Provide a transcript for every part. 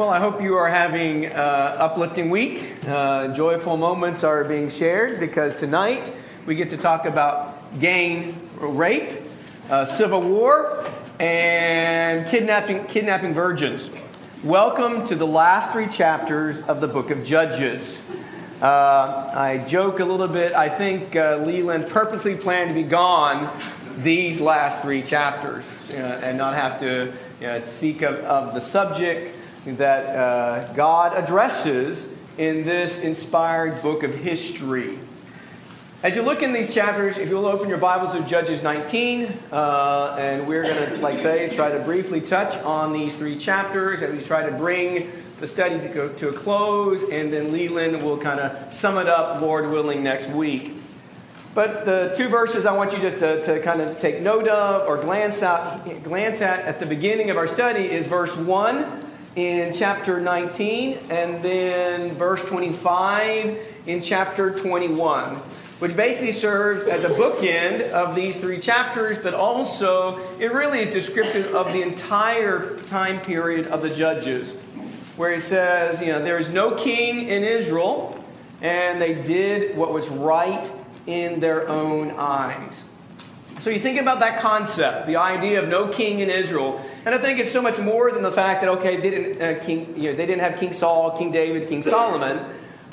Well, I hope you are having an uplifting week. Uh, joyful moments are being shared because tonight we get to talk about gang rape, uh, civil war, and kidnapping, kidnapping virgins. Welcome to the last three chapters of the book of Judges. Uh, I joke a little bit. I think uh, Leland purposely planned to be gone these last three chapters uh, and not have to you know, speak of, of the subject that uh, God addresses in this inspired book of history. As you look in these chapters, if you'll open your Bibles to Judges 19, uh, and we're going to, like I say, try to briefly touch on these three chapters, and we try to bring the study to, go to a close, and then Leland will kind of sum it up, Lord willing, next week. But the two verses I want you just to, to kind of take note of or glance, out, glance at at the beginning of our study is verse 1 in chapter 19 and then verse 25 in chapter 21, which basically serves as a bookend of these three chapters, but also it really is descriptive of the entire time period of the judges, where it says, you know, there is no king in Israel, and they did what was right in their own eyes. So you think about that concept, the idea of no king in Israel, and I think it's so much more than the fact that okay, they didn't uh, king, you know, they didn't have King Saul, King David, King Solomon,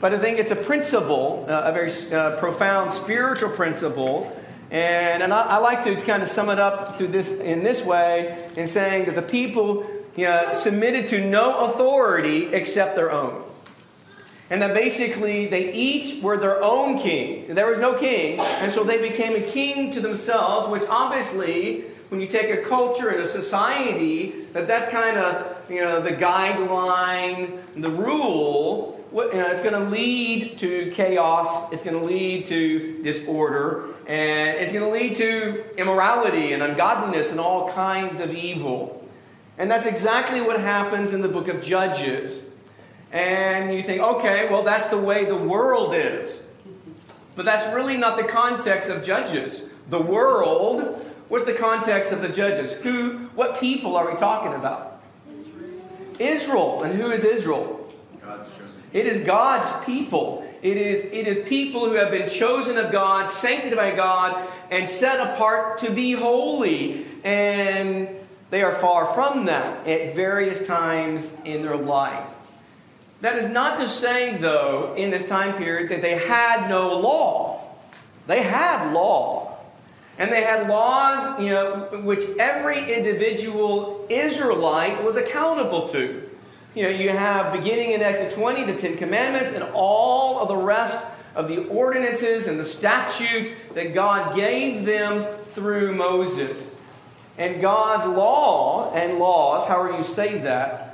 but I think it's a principle, uh, a very uh, profound spiritual principle. And, and I, I, like to kind of sum it up to this in this way in saying that the people you know, submitted to no authority except their own. And that basically they each were their own king. There was no king, and so they became a king to themselves, which obviously, when you take a culture and a society, that that's kind of you know the guideline, the rule. What, you know, it's going to lead to chaos. It's going to lead to disorder, and it's going to lead to immorality and ungodliness and all kinds of evil. And that's exactly what happens in the book of Judges. And you think, okay, well, that's the way the world is. But that's really not the context of Judges. The world, what's the context of the Judges? Who, what people are we talking about? Israel. And who is Israel? God's chosen. It is God's people. It is, it is people who have been chosen of God, sanctified by God, and set apart to be holy. And they are far from that at various times in their life. That is not to say, though, in this time period that they had no law. They had law. And they had laws, you know, which every individual Israelite was accountable to. You know, you have beginning in Exodus 20, the Ten Commandments, and all of the rest of the ordinances and the statutes that God gave them through Moses. And God's law and laws, however you say that,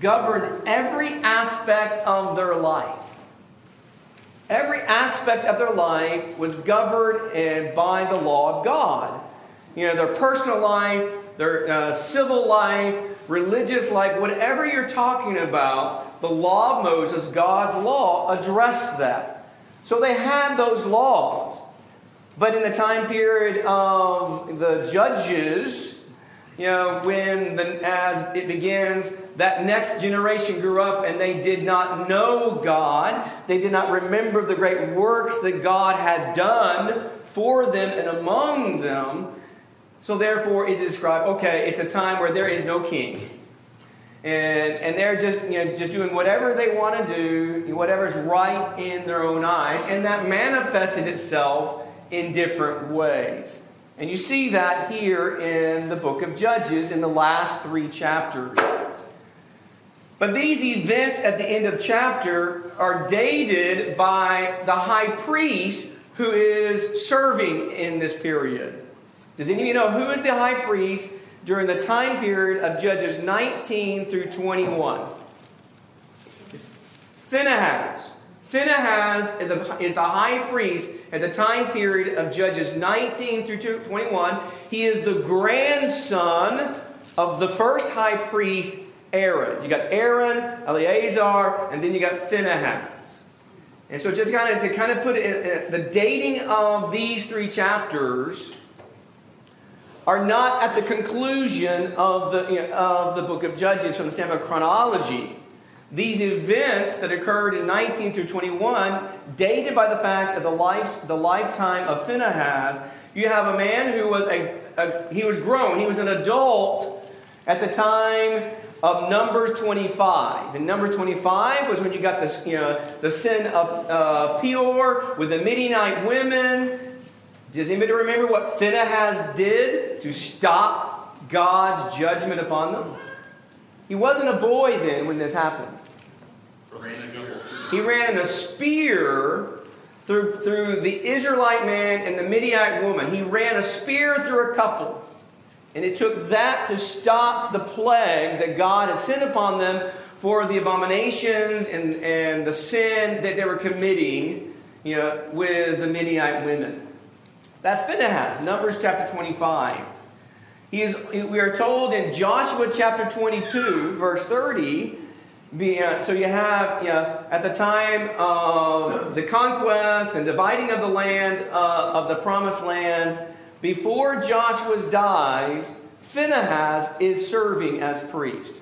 governed every aspect of their life. Every aspect of their life was governed by the law of God. You know, their personal life, their uh, civil life, religious life, whatever you're talking about, the law of Moses, God's law, addressed that. So they had those laws. But in the time period of the judges, you know, when the, as it begins, that next generation grew up and they did not know God. They did not remember the great works that God had done for them and among them. So therefore, it is described, okay, it's a time where there is no king. And, and they're just, you know, just doing whatever they want to do, whatever's right in their own eyes. And that manifested itself in different ways. And you see that here in the book of Judges in the last three chapters. But these events at the end of the chapter are dated by the high priest who is serving in this period. Does any of you know who is the high priest during the time period of Judges 19 through 21? It's Phinehas. Phinehas is the, is the high priest at the time period of Judges 19 through 21. He is the grandson of the first high priest, Aaron. You got Aaron, Eleazar, and then you got Phinehas. And so, just kind of to kind of put it, uh, the dating of these three chapters are not at the conclusion of the, you know, of the book of Judges from the standpoint of chronology. These events that occurred in 19 through 21, dated by the fact of the, life, the lifetime of Phinehas, you have a man who was a, a he was grown, he was an adult at the time of Numbers 25. And Numbers 25 was when you got this, you know, the sin of uh, Peor with the Midianite women. Does anybody remember what Phinehas did to stop God's judgment upon them? He wasn't a boy then when this happened. He ran a spear through, through the Israelite man and the Midianite woman. He ran a spear through a couple. And it took that to stop the plague that God had sent upon them for the abominations and, and the sin that they were committing you know, with the Midianite women. That's Phinehas, Numbers chapter 25. He is, we are told in Joshua chapter 22, verse 30, uh, so you have, you know, at the time of the conquest and dividing of the land, uh, of the promised land, before Joshua dies, Phinehas is serving as priest.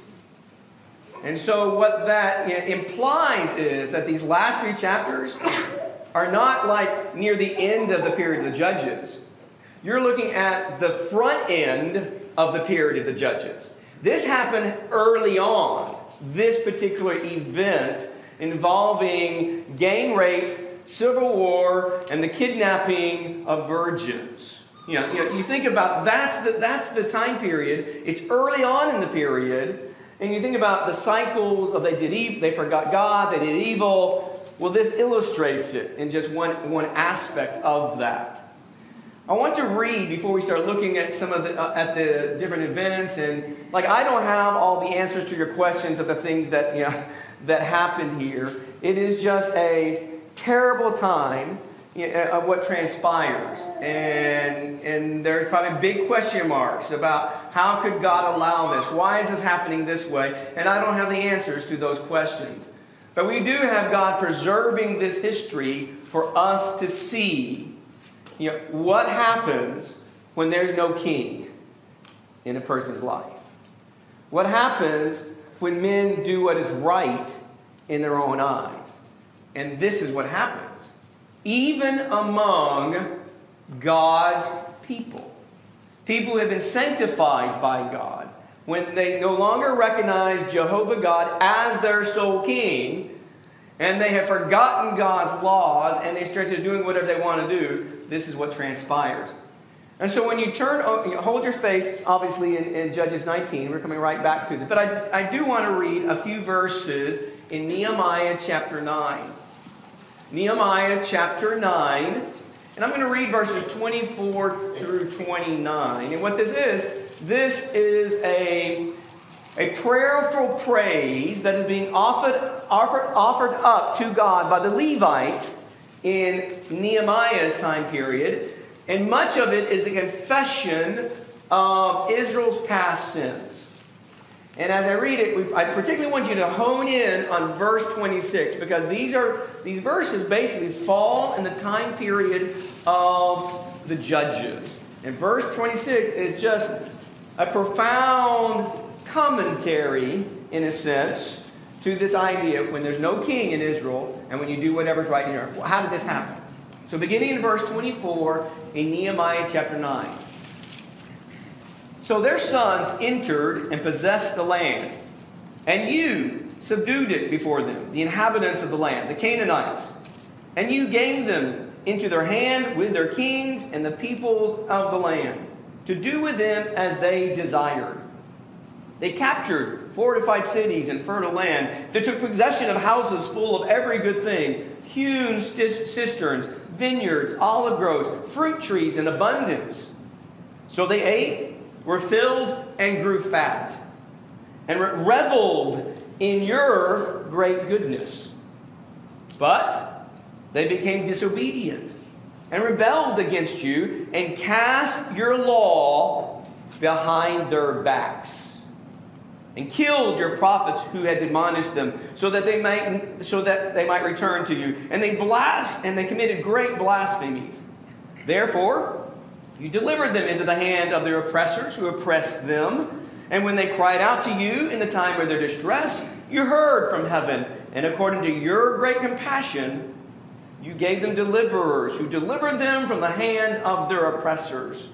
And so, what that implies is that these last three chapters are not like near the end of the period of the judges. You're looking at the front end of the period of the judges. This happened early on, this particular event involving gang rape, civil war, and the kidnapping of virgins. You know, you, know, you think about that's the, that's the time period. It's early on in the period, and you think about the cycles of they did evil, they forgot God, they did evil. Well, this illustrates it in just one, one aspect of that. I want to read before we start looking at some of the uh, at the different events and like I don't have all the answers to your questions of the things that you know that happened here. It is just a terrible time of what transpires. And, and there's probably big question marks about how could God allow this? Why is this happening this way? And I don't have the answers to those questions. But we do have God preserving this history for us to see you know, what happens when there's no king in a person's life. What happens when men do what is right in their own eyes. And this is what happens even among God's people. People who have been sanctified by God. When they no longer recognize Jehovah God as their sole king, and they have forgotten God's laws, and they start to doing whatever they want to do, this is what transpires. And so when you turn, hold your space, obviously, in, in Judges 19, we're coming right back to it. But I, I do want to read a few verses in Nehemiah chapter 9. Nehemiah chapter 9. And I'm going to read verses 24 through 29. And what this is, this is a, a prayerful praise that is being offered, offered, offered up to God by the Levites in Nehemiah's time period. And much of it is a confession of Israel's past sins. And as I read it, I particularly want you to hone in on verse 26 because these are these verses basically fall in the time period of the judges. And verse 26 is just a profound commentary, in a sense, to this idea when there's no king in Israel and when you do whatever's right in your How did this happen? So, beginning in verse 24 in Nehemiah chapter 9. So their sons entered and possessed the land, and you subdued it before them, the inhabitants of the land, the Canaanites, and you gave them into their hand with their kings and the peoples of the land, to do with them as they desired. They captured fortified cities and fertile land. They took possession of houses full of every good thing, hewn cisterns, vineyards, olive groves, fruit trees in abundance. So they ate were filled and grew fat, and reveled in your great goodness. But they became disobedient and rebelled against you and cast your law behind their backs and killed your prophets who had admonished them so that they might so that they might return to you and they blas and they committed great blasphemies therefore you delivered them into the hand of their oppressors who oppressed them. And when they cried out to you in the time of their distress, You heard from heaven, and according to your great compassion, you gave them deliverers who delivered them from the hand of their oppressors.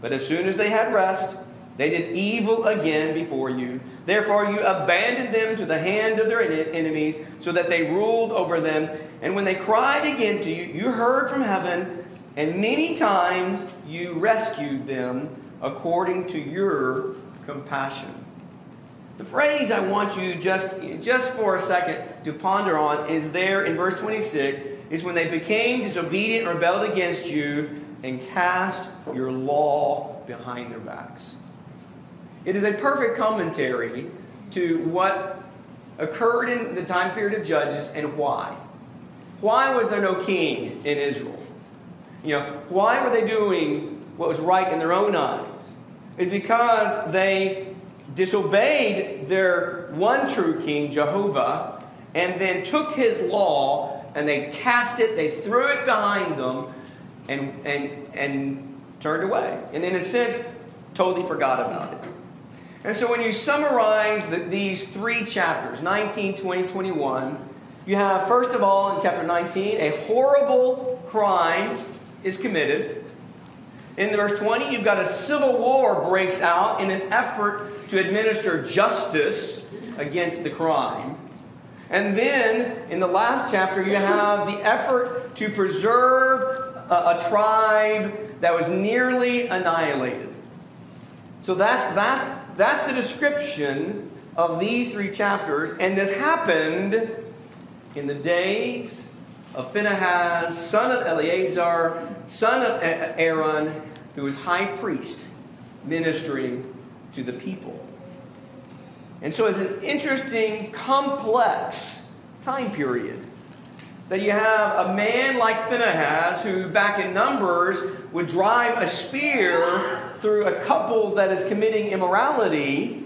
But as soon as they had rest, they did evil again before you. Therefore, you abandoned them to the hand of their enemies, so that they ruled over them. And when they cried again to you, you heard from heaven, and many times you rescued them according to your compassion. The phrase I want you just, just for a second to ponder on is there in verse 26 is when they became disobedient and rebelled against you and cast your law behind their backs. It is a perfect commentary to what occurred in the time period of Judges and why. Why was there no king in Israel? You know, why were they doing what was right in their own eyes? It's because they disobeyed their one true king, Jehovah, and then took his law and they cast it, they threw it behind them, and, and, and turned away. And in a sense, totally forgot about it. And so when you summarize the, these three chapters 19, 20, 21 you have, first of all, in chapter 19, a horrible crime is committed. In verse 20, you've got a civil war breaks out in an effort to administer justice against the crime. And then in the last chapter, you have the effort to preserve a, a tribe that was nearly annihilated. So that's, that's, that's the description of these three chapters. And this happened in the days of Phinehas, son of Eleazar, son of Aaron, who was high priest, ministering to the people. And so it's an interesting, complex time period. That you have a man like Phinehas, who back in Numbers would drive a spear through a couple that is committing immorality.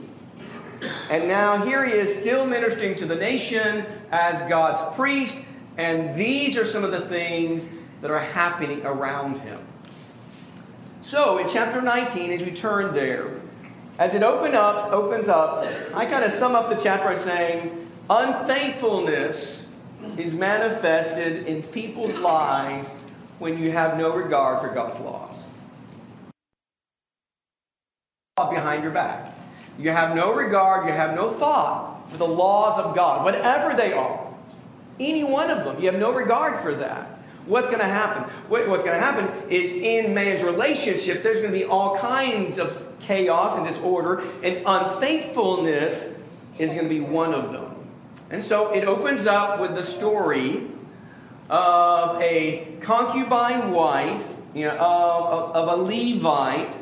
And now here he is still ministering to the nation as God's priest. And these are some of the things that are happening around him. So in chapter 19, as we turn there, as it open up, opens up, I kind of sum up the chapter by saying, unfaithfulness is manifested in people's lives when you have no regard for God's laws. Behind your back. You have no regard, you have no thought for the laws of God, whatever they are. Any one of them, you have no regard for that. What's going to happen? What, what's going to happen is in man's relationship, there's going to be all kinds of chaos and disorder, and unfaithfulness is going to be one of them. And so it opens up with the story of a concubine wife, you know, of, of a Levite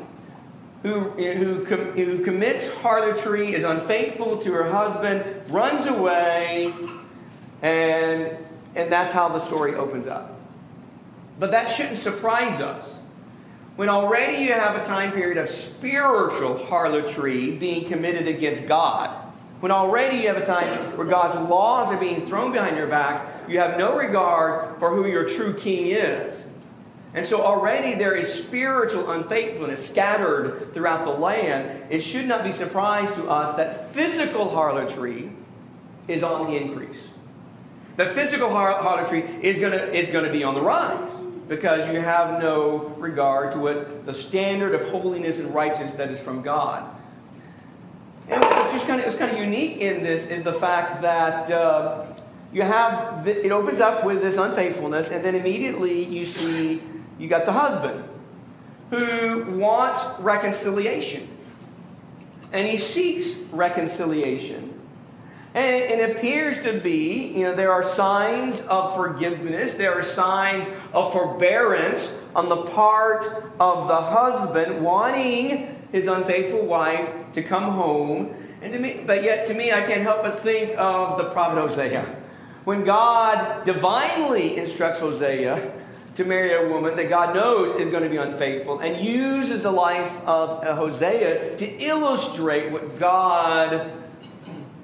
who, who, who commits harlotry, is unfaithful to her husband, runs away, and, and that's how the story opens up. But that shouldn't surprise us. When already you have a time period of spiritual harlotry being committed against God, when already you have a time where God's laws are being thrown behind your back, you have no regard for who your true king is. And so already there is spiritual unfaithfulness scattered throughout the land. It should not be surprise to us that physical harlotry is on the increase. The physical harlotry is going to is going to be on the rise because you have no regard to what the standard of holiness and righteousness that is from God. And what's just kind of, it's kind of unique in this is the fact that uh, you have, the, it opens up with this unfaithfulness, and then immediately you see you got the husband who wants reconciliation. And he seeks reconciliation. And it appears to be, you know, there are signs of forgiveness, there are signs of forbearance on the part of the husband wanting his unfaithful wife to come home. And to me, but yet to me, I can't help but think of the prophet Hosea. When God divinely instructs Hosea to marry a woman that God knows is going to be unfaithful and uses the life of Hosea to illustrate what God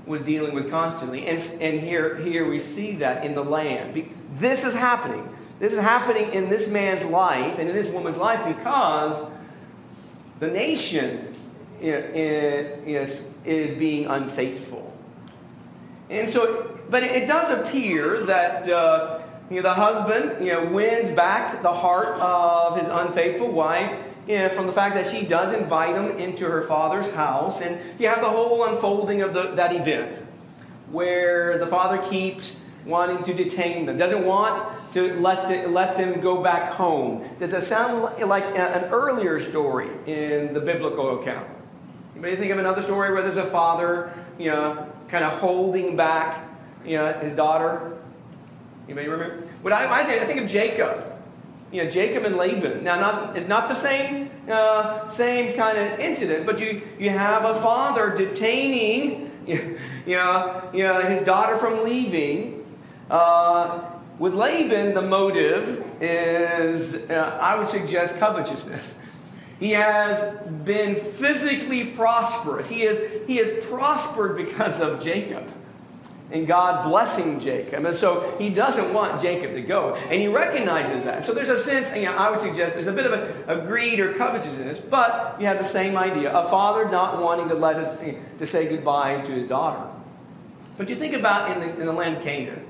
was dealing with constantly. And, and here, here we see that in the land. This is happening. This is happening in this man's life and in this woman's life because the nation is, is being unfaithful. And so, but it does appear that uh, you know, the husband you know, wins back the heart of his unfaithful wife you know, from the fact that she does invite him into her father's house. And you have the whole unfolding of the, that event where the father keeps wanting to detain them, doesn't want to let, the, let them go back home. Does it sound like an earlier story in the biblical account? Anybody think of another story where there's a father, you know, kind of holding back, you know, his daughter? Anybody remember? What I, I think, I think of Jacob. You know, Jacob and Laban. Now, not, it's not the same, uh, same kind of incident, but you, you have a father detaining, you know, you know, his daughter from leaving. Uh, with Laban, the motive is, uh, I would suggest, covetousness. He has been physically prosperous. He, is, he has prospered because of Jacob and God blessing Jacob. And so he doesn't want Jacob to go. And he recognizes that. So there's a sense, you know, I would suggest there's a bit of a, a, greed or covetousness, but you have the same idea. A father not wanting to let us to say goodbye to his daughter. But you think about in the, in the land of Canaan.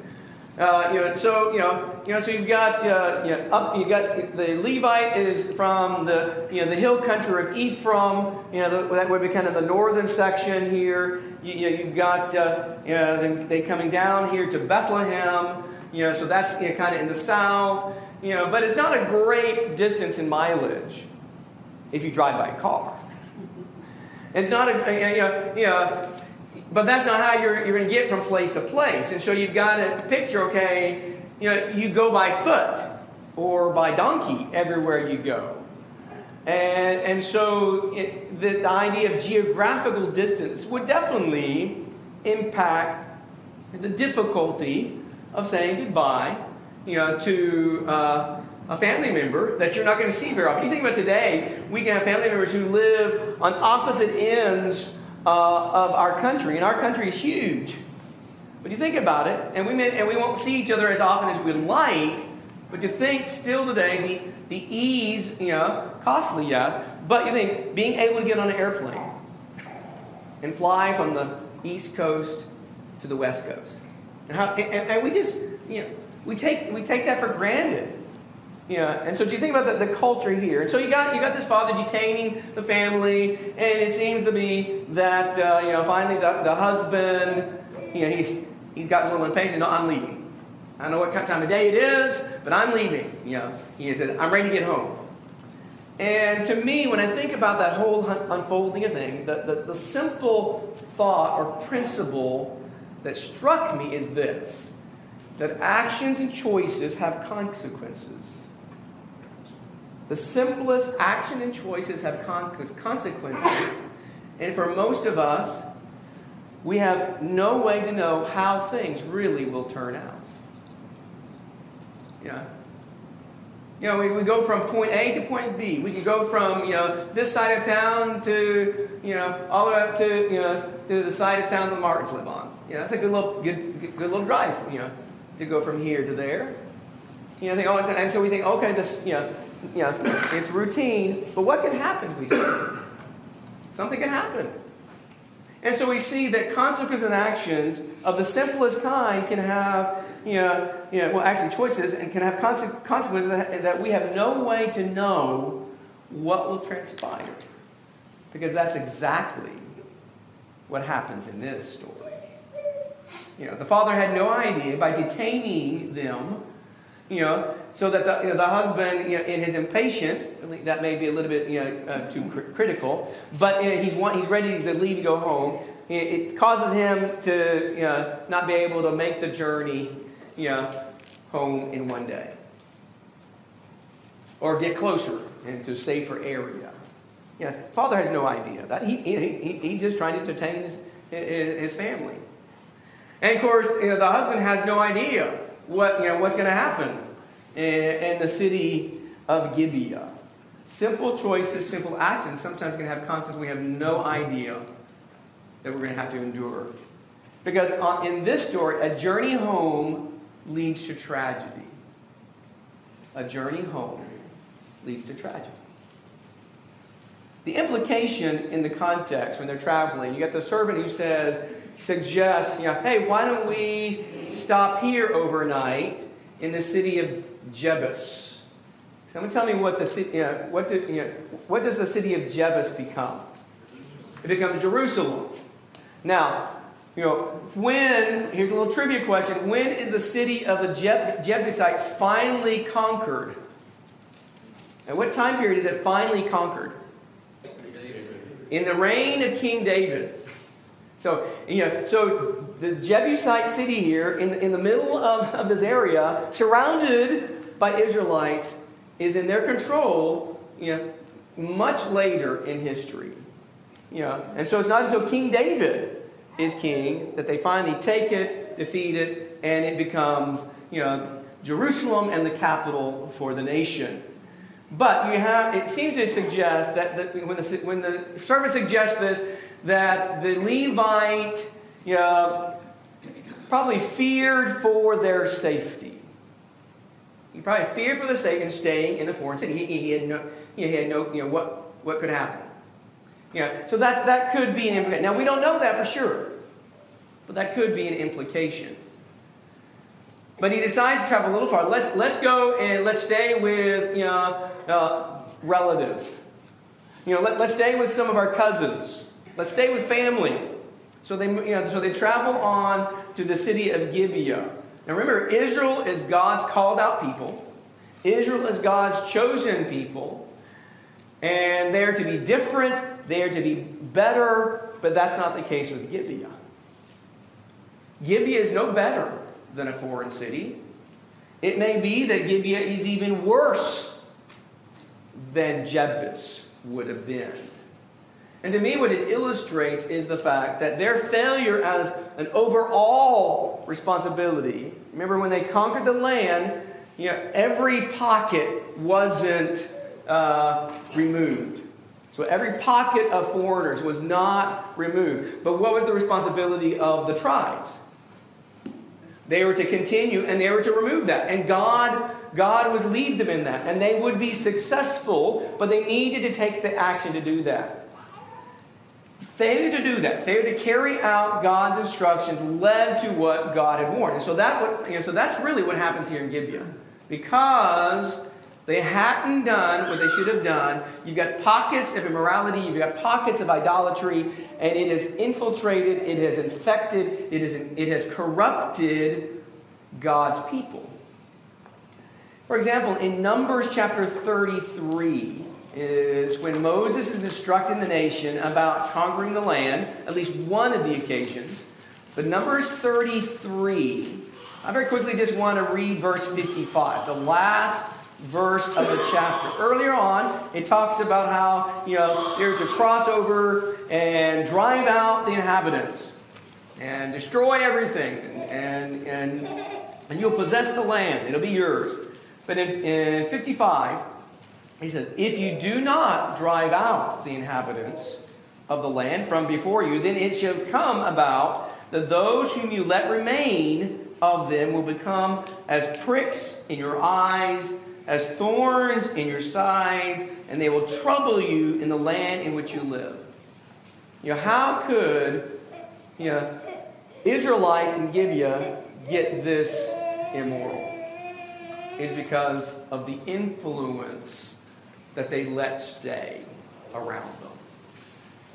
Uh, you know, so you know, you know, so you've got uh, you know, up, you got the Levite is from the you know the hill country of Ephraim. You know, the, that would be kind of the northern section here. You, you know, you've got uh, you know, they coming down here to Bethlehem. You know, so that's you know, kind of in the south. You know, but it's not a great distance in mileage if you drive by car. It's not a you know, you know but that's not how you're, you're going to get from place to place. And so you've got to picture, okay, you know, you go by foot or by donkey everywhere you go. And, and so it, the, the idea of geographical distance would definitely impact the difficulty of saying goodbye, you know, to uh, a family member that you're not going to see very often. You think about today, we can have family members who live on opposite ends uh, of our country, and our country is huge. But you think about it, and we may, and we won't see each other as often as we'd like. But you think still today the the ease, you know, costly, yes. But you think being able to get on an airplane and fly from the east coast to the west coast, and, how, and, and we just you know we take we take that for granted. Yeah, and so do you think about the, the culture here? And so you got you got this father detaining the family, and it seems to be that uh, you know finally the, the husband, you know, he he's gotten a little impatient. No, I'm leaving. I don't know what kind of time of day it is, but I'm leaving. You know, he said, I'm ready to get home. And to me, when I think about that whole unfolding of things, the, the, the simple thought or principle that struck me is this that actions and choices have consequences. The simplest action and choices have consequences. And for most of us, we have no way to know how things really will turn out. Yeah. You know, we, we go from point A to point B. We can go from, you know, this side of town to, you know, all the way up to, you know, to the side of town that Martins live on. You know, that's a good little, good, good, little drive, you know, to go from here to there. You know, think, oh, and so we think, okay, this, you know, you know, it's routine, but what can happen we do? Something can happen. And so we see that consequences and actions of the simplest kind can have, you know, you know well, actually choices, and can have consequences that, that we have no way to know what will transpire. Because that's exactly what happens in this story. You know, the father had no idea by detaining them you know, so that the, you know, the husband, you know, in his impatience, that may be a little bit you know, uh, too cr- critical, but you know, he's, want, he's ready to leave and go home. It, it causes him to you know, not be able to make the journey you know, home in one day. Or get closer into a safer area. Know, father has no idea that. He, he, he, he's just trying to entertain his, his family. And of course, you know, the husband has no idea what, you know, what's going to happen in, in, the city of Gibeah. Simple choices, simple actions sometimes can have consequences we have no idea that we're going to have to endure. Because uh, in this story, a journey home leads to tragedy. A journey home leads to tragedy. The implication in the context when they're traveling, you got the servant who says, suggests, you know, hey, why don't we stop here overnight in the city of Jebus? Someone tell me what the city, you know, what, did, you know, what does the city of Jebus become? It becomes Jerusalem. Now, you know, when, here's a little trivia question, when is the city of the Jeb- Jebusites finally conquered? At what time period is it finally conquered? In the reign of King David. So, you know, so the Jebusite city here in the, in the middle of, of this area, surrounded by Israelites, is in their control, you know, much later in history. You know, and so it's not until King David is king that they finally take it, defeat it, and it becomes, you know, Jerusalem and the capital for the nation. But you have, it seems to suggest that the, when, the, when the service suggests this, that the Levite you know, probably feared for their safety. He probably feared for the sake of staying in the foreign city. He, he had no, he had no, you know, what, what could happen. Yeah, so that, that could be an implication. Now, we don't know that for sure, but that could be an implication. But he decides to travel a little far. Let's, let's go and let's stay with you know, uh, relatives. You know, let, let's stay with some of our cousins. Let's stay with family. So they, you know, so they travel on to the city of Gibeah. Now remember, Israel is God's called out people. Israel is God's chosen people. And they're to be different, they're to be better, but that's not the case with Gibeah. Gibeah is no better than a foreign city. It may be that Gibeah is even worse than Jebus would have been. And to me, what it illustrates is the fact that their failure as an overall responsibility, remember when they conquered the land, you know, every pocket wasn't uh, removed. So every pocket of foreigners was not removed. But what was the responsibility of the tribes? They were to continue and they were to remove that. And God, God would lead them in that. And they would be successful, but they needed to take the action to do that. Failure to do that, failure to carry out God's instructions led to what God had warned. And so, that was, you know, so that's really what happens here in Gibeah. Because they hadn't done what they should have done. You've got pockets of immorality, you've got pockets of idolatry, and it has infiltrated, it has infected, it, is, it has corrupted God's people. For example, in Numbers chapter 33, is when Moses is instructing the nation about conquering the land, at least one of the occasions. But Numbers 33, I very quickly just want to read verse 55, the last verse of the chapter. Earlier on, it talks about how, you know, they're to cross over and drive out the inhabitants and destroy everything, and, and, and you'll possess the land. It'll be yours. But in, in 55, he says, If you do not drive out the inhabitants of the land from before you, then it shall come about that those whom you let remain of them will become as pricks in your eyes as thorns in your sides, and they will trouble you in the land in which you live. You know, how could you know, Israelites in Gibeah get this immoral? Is because of the influence that they let stay around them.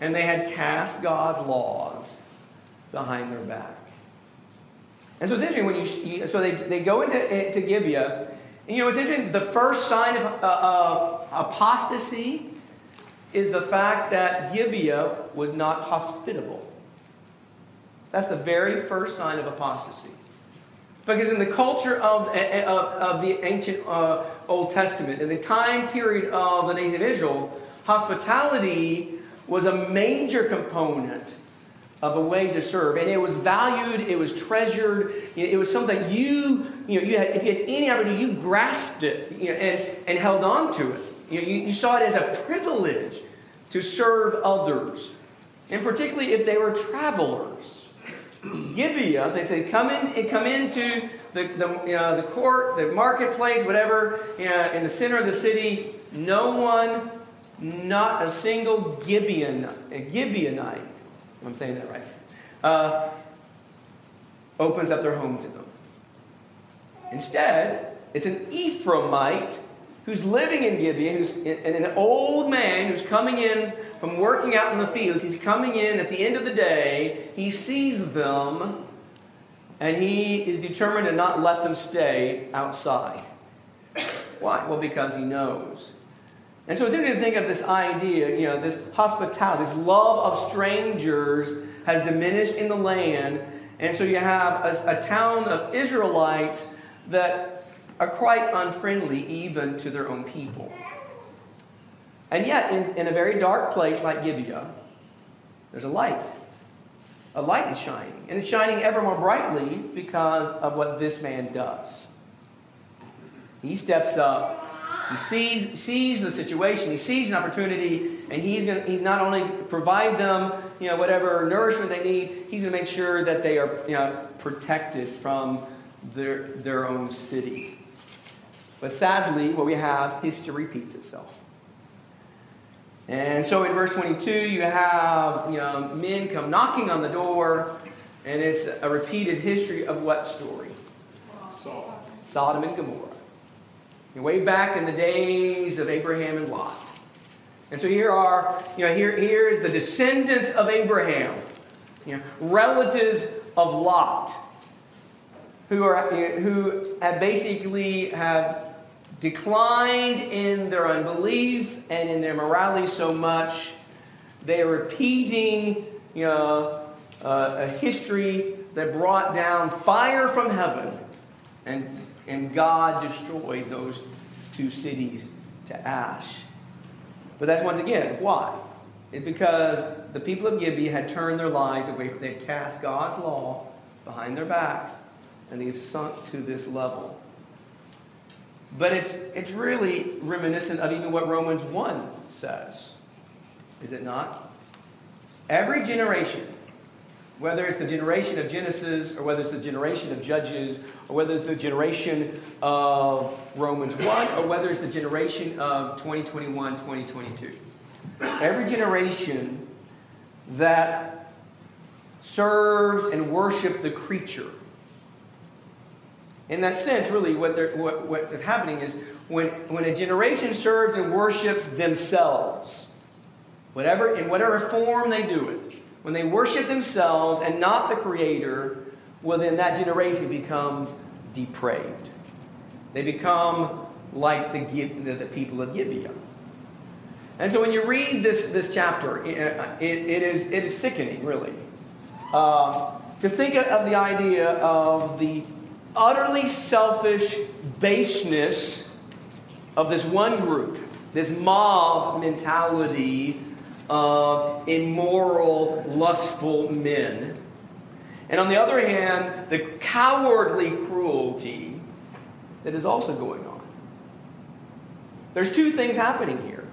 And they had cast God's laws behind their back. And so it's interesting when you, so they, they go into to Gibeah, and you know, it's interesting, the first sign of uh, uh, apostasy is the fact that Gibeah was not hospitable. That's the very first sign of apostasy. Because in the culture of, of, of the ancient uh, Old Testament, in the time period of the nation of Israel, hospitality was a major component of a way to serve. And it was valued, it was treasured, it was something you, you know, you had, if you had any opportunity, you grasped it you know, and, and held on to it. You, know, you, you saw it as a privilege to serve others, and particularly if they were travelers. Gibeah, they say, come in, come into the, the, know, the court, the marketplace, whatever, know, in the center of the city. No one, not a single Gibeon, a Gibeonite I'm saying that right. uh, opens up their home to them. Instead, it's an Ephraimite who's living in Gibeon, who's an old man who's coming in from working out in the fields. He's coming in at the end of the day. He sees them, and he is determined to not let them stay outside. Why? Well, because he knows. And so it's interesting to think of this idea, you know, this hospitality, this love of strangers has diminished in the land. And so you have a, a town of Israelites that are quite unfriendly even to their own people. And yet, in, in a very dark place like Gibeah, there's a light. A light is shining. And it's shining ever more brightly because of what this man does. He steps up, he sees, sees the situation, he sees an opportunity, and he's, gonna, he's not only provide them you know, whatever nourishment they need, he's going to make sure that they are you know, protected from their, their own city. But sadly, what we have, history repeats itself. And so in verse 22, you have you know, men come knocking on the door, and it's a repeated history of what story? Sodom and Gomorrah. Way back in the days of Abraham and Lot. And so here are, you know, here, here is the descendants of Abraham, you know, relatives of Lot, who are who have basically have declined in their unbelief and in their morality so much they are repeating, you know, uh, a history that brought down fire from heaven, and and God destroyed those two cities to ash. But that's once again why. It's because the people of Gibeah had turned their lives away. They'd cast God's law behind their backs, and they've sunk to this level. But it's, it's really reminiscent of even what Romans 1 says. Is it not? Every generation, whether it's the generation of Genesis, or whether it's the generation of Judges, or whether it's the generation of Romans 1, or whether it's the generation of 2021, 2022. Every generation that serves and worships the creature in that sense, really, what, what, what is happening is when, when a generation serves and worships themselves, whatever, in whatever form they do it, when they worship themselves and not the Creator, well, then that generation becomes depraved. They become like the, the, people of Gibeah. And so when you read this, this chapter, it, it, it, is, it is sickening, really. Uh, to think of the idea of the utterly selfish baseness of this one group, this mob mentality of immoral, lustful men. And on the other hand, the cowardly cruelty that is also going on. There's two things happening here.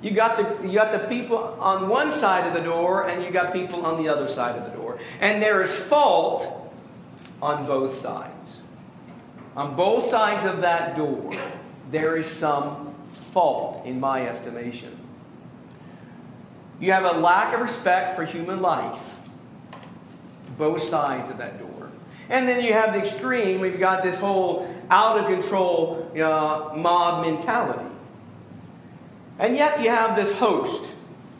You got, the, you got the people on one side of the door, and you got people on the other side of the door. And there is fault on both sides. On both sides of that door, there is some fault, in my estimation. You have a lack of respect for human life, both sides of that door. And then you have the extreme, we've got this whole out of control uh, mob mentality. And yet you have this host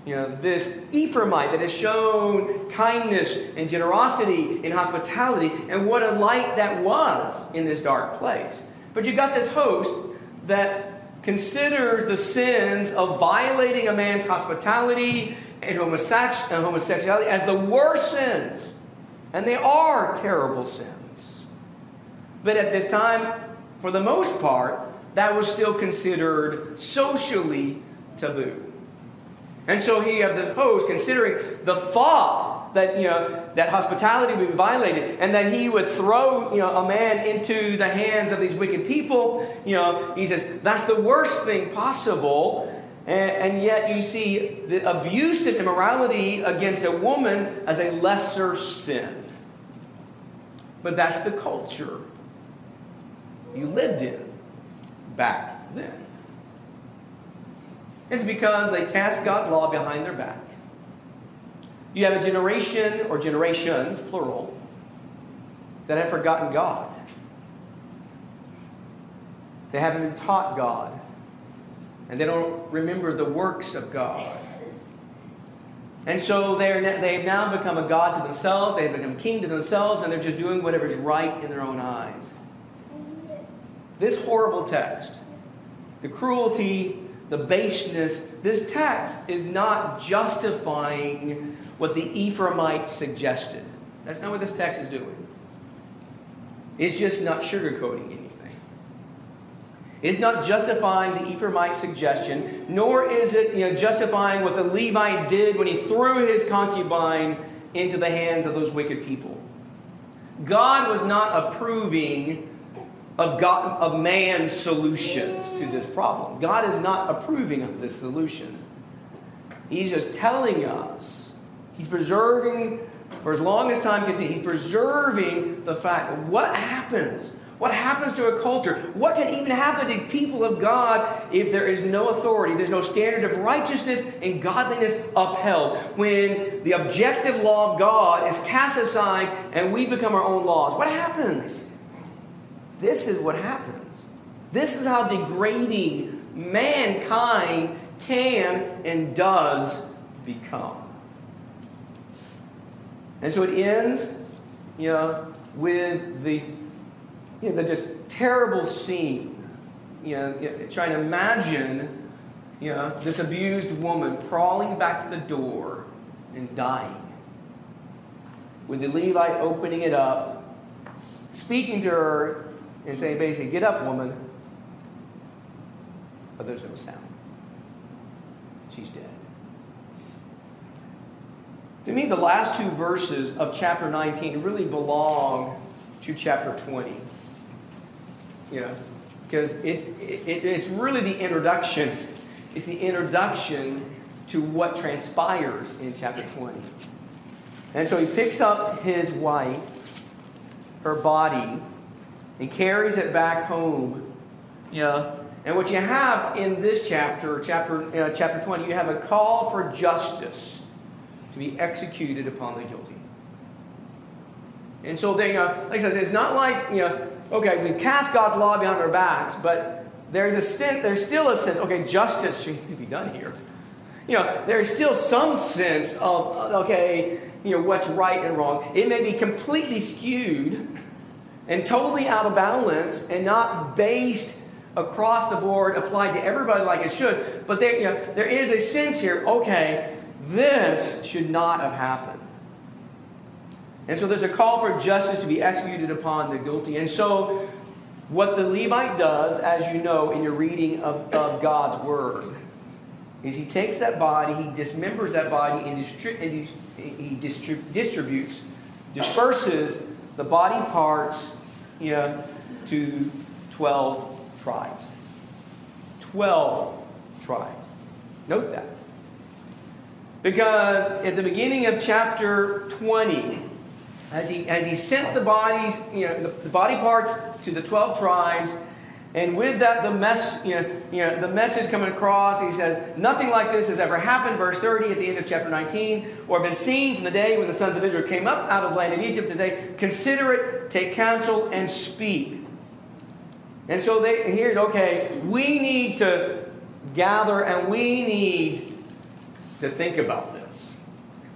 you know, this Ephraimite that has shown kindness and generosity and hospitality, and what a light that was in this dark place. But you've got this host that considers the sins of violating a man's hospitality and uh, homosexuality as the worst sins. And they are terrible sins. But at this time, for the most part, that was still considered socially taboo. And so he of this host considering the thought that you know that hospitality would be violated and that he would throw you know a man into the hands of these wicked people. You know, he says that's the worst thing possible. And, and yet you see the abusive immorality against a woman as a lesser sin. But that's the culture you lived in back then. It's because they cast God's law behind their back. You have a generation or generations, plural, that have forgotten God. They haven't been taught God. And they don't remember the works of God. And so they've now become a God to themselves, they've become king to themselves, and they're just doing whatever's right in their own eyes. This horrible text, the cruelty, the baseness, this text is not justifying what the Ephraimite suggested. That's not what this text is doing. It's just not sugarcoating anything. It's not justifying the Ephraimite suggestion, nor is it you know, justifying what the Levite did when he threw his concubine into the hands of those wicked people. God was not approving of, God, of man's solutions to this problem. God is not approving of this solution. He's just telling us, He's preserving, for as long as time continues, He's preserving the fact that what happens what happens to a culture? What can even happen to people of God if there is no authority, there's no standard of righteousness and godliness upheld? When the objective law of God is cast aside and we become our own laws, what happens? This is what happens. This is how degrading mankind can and does become. And so it ends, you know, with the you know, the just terrible scene. You know, trying to imagine, you know, this abused woman crawling back to the door and dying. With the Levite opening it up, speaking to her and saying basically, get up, woman. But there's no sound. She's dead. To me, the last two verses of chapter 19 really belong to chapter 20 you know, because it's, it, it's really the introduction. It's the introduction to what transpires in chapter 20. And so he picks up his wife, her body, and carries it back home. Yeah. And what you have in this chapter, chapter, uh, chapter 20, you have a call for justice to be executed upon the guilty. And so they, uh, like I said, it's not like, you know, okay, we've cast God's law behind our backs, but there's a stint, there's still a sense, okay, justice needs to be done here. You know, there's still some sense of, okay, you know, what's right and wrong. It may be completely skewed and totally out of balance and not based across the board, applied to everybody like it should. But there, you know, there is a sense here, okay, this should not have happened. And so there's a call for justice to be executed upon the guilty. And so, what the Levite does, as you know in your reading of, of God's word, is he takes that body, he dismembers that body, and, distri- and he, he distri- distributes, disperses the body parts know, to 12 tribes. 12 tribes. Note that. Because at the beginning of chapter 20, as he, as he sent the bodies, you know, the, the body parts to the 12 tribes, and with that, the mess, you know, you know, the message coming across, he says, nothing like this has ever happened, verse 30 at the end of chapter 19, or been seen from the day when the sons of Israel came up out of the land of Egypt, they consider it, take counsel, and speak. And so they, here's, okay, we need to gather and we need to think about this.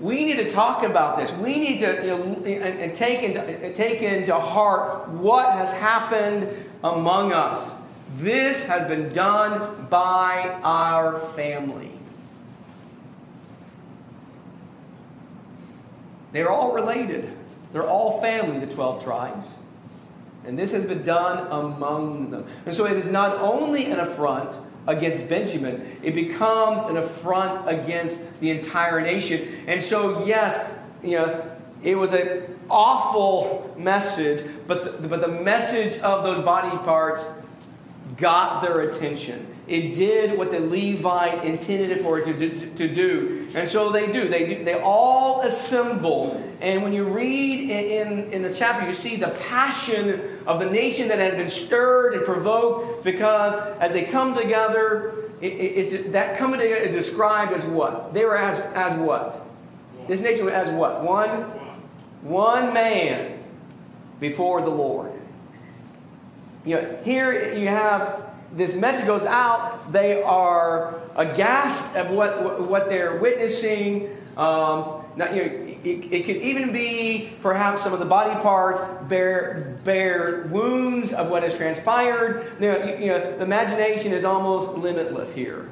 We need to talk about this. We need to you know, and, and take, into, take into heart what has happened among us. This has been done by our family. They're all related. They're all family, the 12 tribes. And this has been done among them. And so it is not only an affront against Benjamin, it becomes an affront against the entire nation. And so, yes, you know, it was an awful message, but the, but the message of those body parts got their attention. It did what the Levite intended it for it to, to, to do. And so they do. They do. They all assemble. And when you read in, in, in the chapter, you see the passion of the nation that had been stirred and provoked because as they come together, it, it, that coming together is described as what? They were as, as what? This nation was as what? One? One man before the Lord. You know, here you have this message goes out. They are aghast at what, what they're witnessing. Um, now, you know, it, it, could even be perhaps some of the body parts bear, bear wounds of what has transpired. Know, you know, the imagination is almost limitless here.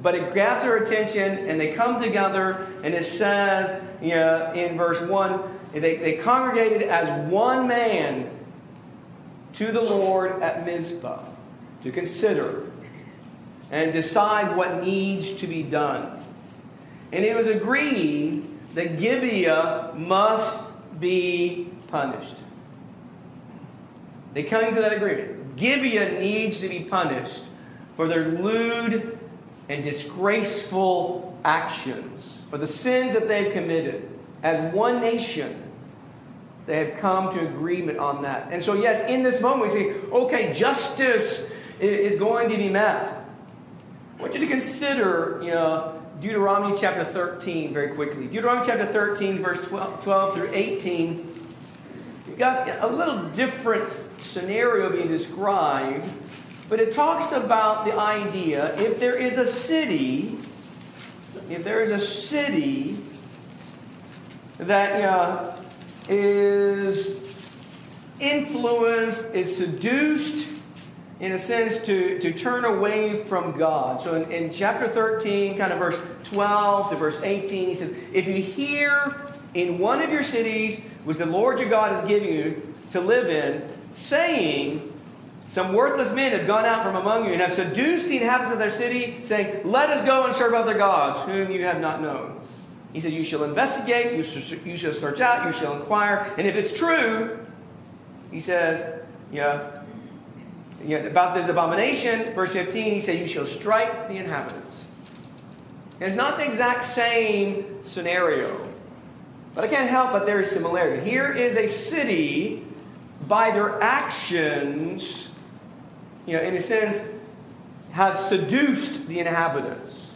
But it grabs their attention and they come together, and it says you know, in verse 1 they, they congregated as one man to the Lord at Mizpah to consider and decide what needs to be done. And it was agreed that Gibeah must be punished. They came to that agreement. Gibeah needs to be punished for their lewd and disgraceful actions, for the sins that they've committed. As one nation, they have come to agreement on that. And so, yes, in this moment, we see, okay, justice is going to be met. I want you to consider, you know, Deuteronomy chapter 13 very quickly. Deuteronomy chapter 13, verse 12, 12 through 18. You've got a little different scenario being described, but it talks about the idea if there is a city, if there is a city that uh, is influenced, is seduced, in a sense, to, to turn away from God. So in, in chapter 13, kind of verse 12 to verse 18, he says, If you hear in one of your cities, which the Lord your God is giving you to live in, saying, Some worthless men have gone out from among you and have seduced the inhabitants of their city, saying, Let us go and serve other gods, whom you have not known. He said, You shall investigate, you shall, you shall search out, you shall inquire, and if it's true, he says, yeah, know, about this abomination, verse 15, he said, You shall strike the inhabitants. it's not the exact same scenario, but I can't help but there is similarity. Here is a city, by their actions, you know, in a sense, have seduced the inhabitants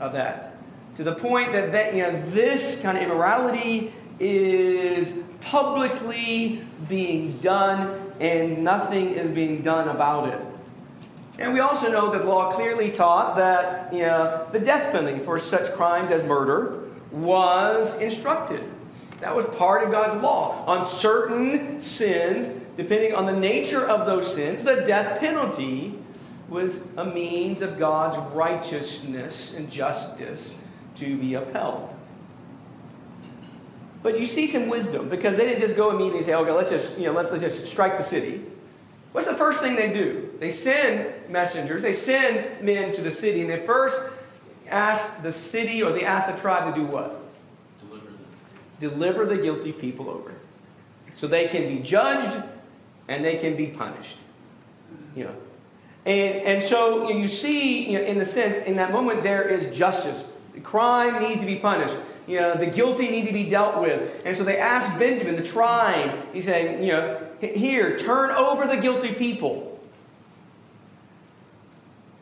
of that to the point that, that you know, this kind of immorality is publicly being done and nothing is being done about it. And we also know that law clearly taught that you know, the death penalty for such crimes as murder was instructed. That was part of God's law. On certain sins, depending on the nature of those sins, the death penalty was a means of God's righteousness and justice to be upheld. But you see some wisdom because they didn't just go immediately and say, okay, let's just, you know, let, let's just strike the city. What's the first thing they do? They send messengers, they send men to the city, and they first ask the city or they ask the tribe to do what? Deliver them. Deliver the guilty people over. So they can be judged and they can be punished. You know. And, and so you see, you know, in the sense, in that moment, there is justice. The crime needs to be punished you know, the guilty need to be dealt with. And so they asked Benjamin, the tribe, he's saying, you know, here, turn over the guilty people.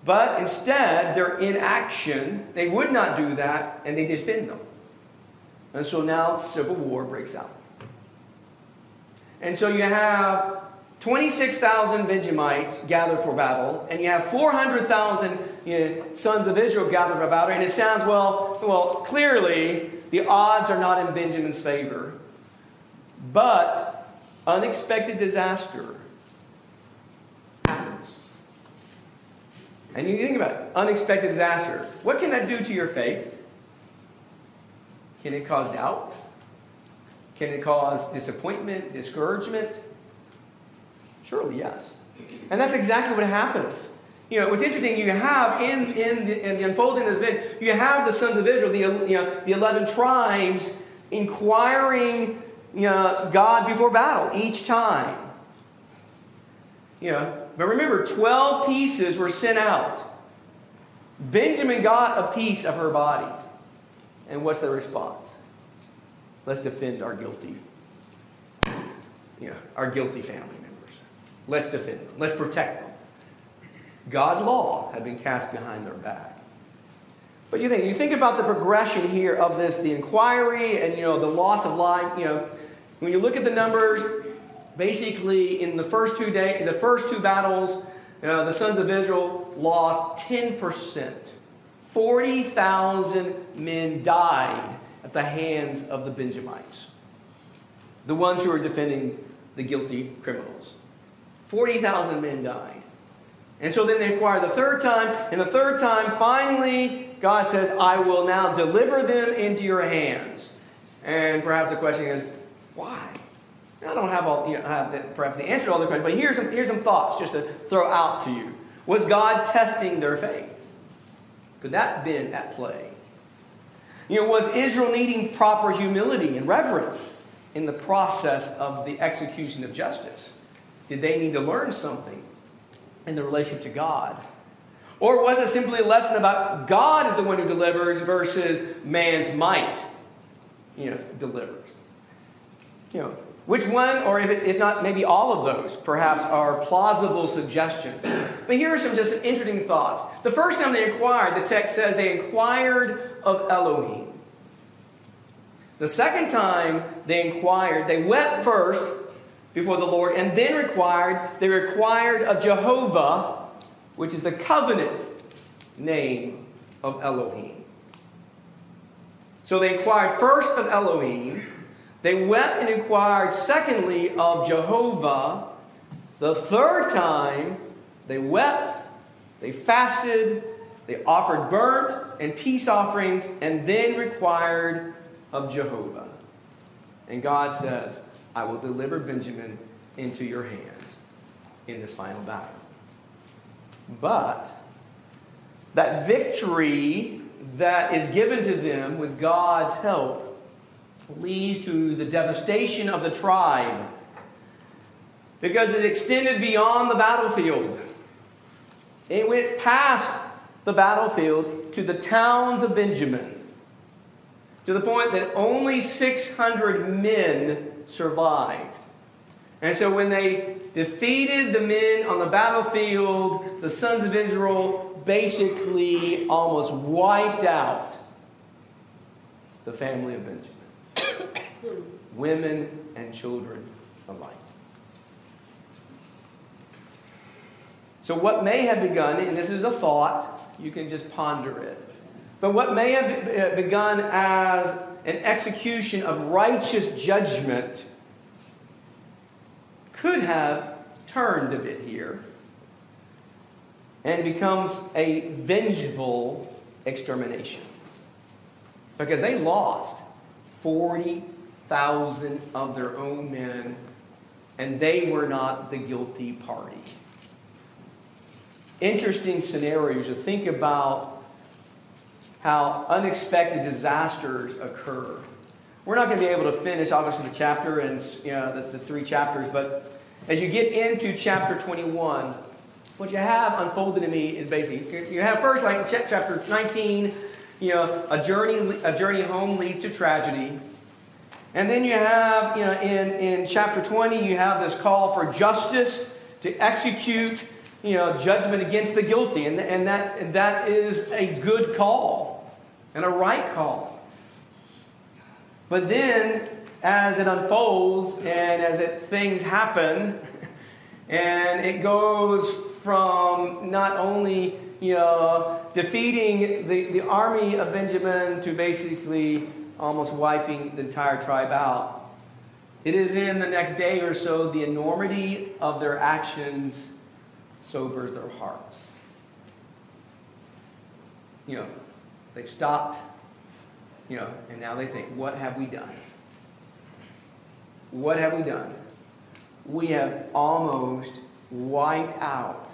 But instead, they're in action. They would not do that, and they defend them. And so now civil war breaks out. And so you have 26,000 Benjamites gathered for battle, and you have 400,000 you know, sons of Israel gathered for battle. And it sounds, well, well, clearly the odds are not in Benjamin's favor. But unexpected disaster happens. And you think about it, unexpected disaster. What can that do to your faith? Can it cause doubt? Can it cause disappointment, discouragement? Surely, yes. And that's exactly what happens. You know, what's interesting, you have in, in, the, in the unfolding of this event, you have the sons of Israel, the, you know, the 11 tribes, inquiring you know, God before battle each time. You know, but remember, 12 pieces were sent out. Benjamin got a piece of her body. And what's the response? Let's defend our guilty, you know, our guilty family. Let's defend them. Let's protect them. God's law had been cast behind their back. But you think you think about the progression here of this, the inquiry and you know the loss of life. You know, when you look at the numbers, basically in the first two day, in the first two battles, uh, the sons of Israel lost ten percent. Forty thousand men died at the hands of the Benjamites, the ones who were defending the guilty criminals. Forty thousand men died. And so then they inquire the third time, and the third time, finally, God says, I will now deliver them into your hands. And perhaps the question is, why? I don't have all, you know, have the, perhaps the answer to all the questions, but here's some, here's some thoughts just to throw out to you. Was God testing their faith? Could that have been at play? You know, was Israel needing proper humility and reverence in the process of the execution of justice? Did they need to learn something in the relationship to God? Or was it simply a lesson about God is the one who delivers versus man's might, you know, delivers? You know, which one, or if, it, if not, maybe all of those, perhaps, are plausible suggestions. But here are some just interesting thoughts. The first time they inquired, the text says they inquired of Elohim. The second time they inquired, they wept first before the Lord and then required, they required of Jehovah which is the covenant name of Elohim. So they inquired first of Elohim, they wept and inquired secondly of Jehovah. The third time, they wept, they fasted, they offered burnt and peace offerings, and then required of Jehovah. And God says, I will deliver Benjamin into your hands in this final battle. But that victory that is given to them with God's help leads to the devastation of the tribe because it extended beyond the battlefield. It went past the battlefield to the towns of Benjamin to the point that only 600 men survived. And so when they defeated the men on the battlefield, the sons of Israel basically almost wiped out the family of Benjamin, women and children alike. So, what may have begun, and this is a thought, you can just ponder it, but what may have uh, begun as an execution of righteous judgment could have turned a bit here and becomes a vengeful extermination. Because they lost 40,000 of their own men, and they were not the guilty party. Interesting scenarios to think about how unexpected disasters occur. We're not going to be able to finish, obviously, the chapter and you know, the, the three chapters, but as you get into chapter 21, what you have unfolded to me is basically you have first, like chapter 19, you know, a journey, a journey home leads to tragedy. And then you have, you know, in, in chapter 20, you have this call for justice to execute, you know, judgment against the guilty. And, and that, that is a good call and a right call. But then, as it unfolds and as it, things happen, and it goes from not only you know defeating the, the army of Benjamin to basically almost wiping the entire tribe out. It is in the next day or so the enormity of their actions sobers their hearts. You know, they've stopped you know, and now they think, what have we done? What have we done? We have almost wiped out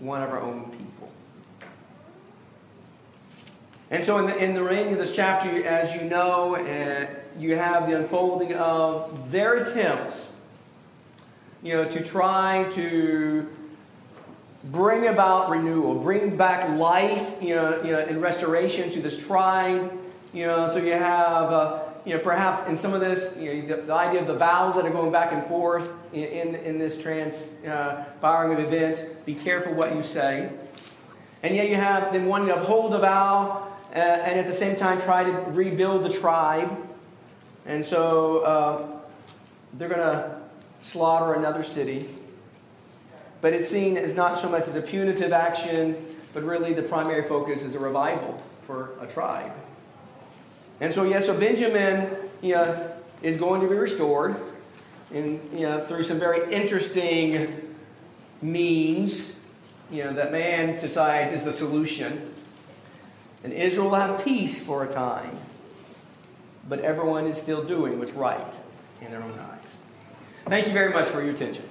one of our own people. And so, in the, in the reign of this chapter, as you know, uh, you have the unfolding of their attempts, you know, to try to bring about renewal, bring back life, you know, you know, and restoration to this tribe. You know, so you have, uh, you know, perhaps in some of this, you know, the, the, idea of the vows that are going back and forth in, in, in this transpiring uh, of events. Be careful what you say. And yet you have them wanting to uphold the vow uh, and at the same time try to rebuild the tribe. And so uh, they're going to slaughter another city. But it's seen as not so much as a punitive action, but really the primary focus is a revival for a tribe. And so, yes, so Benjamin you know, is going to be restored in, you know, through some very interesting means you know, that man decides is the solution. And Israel will have peace for a time, but everyone is still doing what's right in their own eyes. Thank you very much for your attention.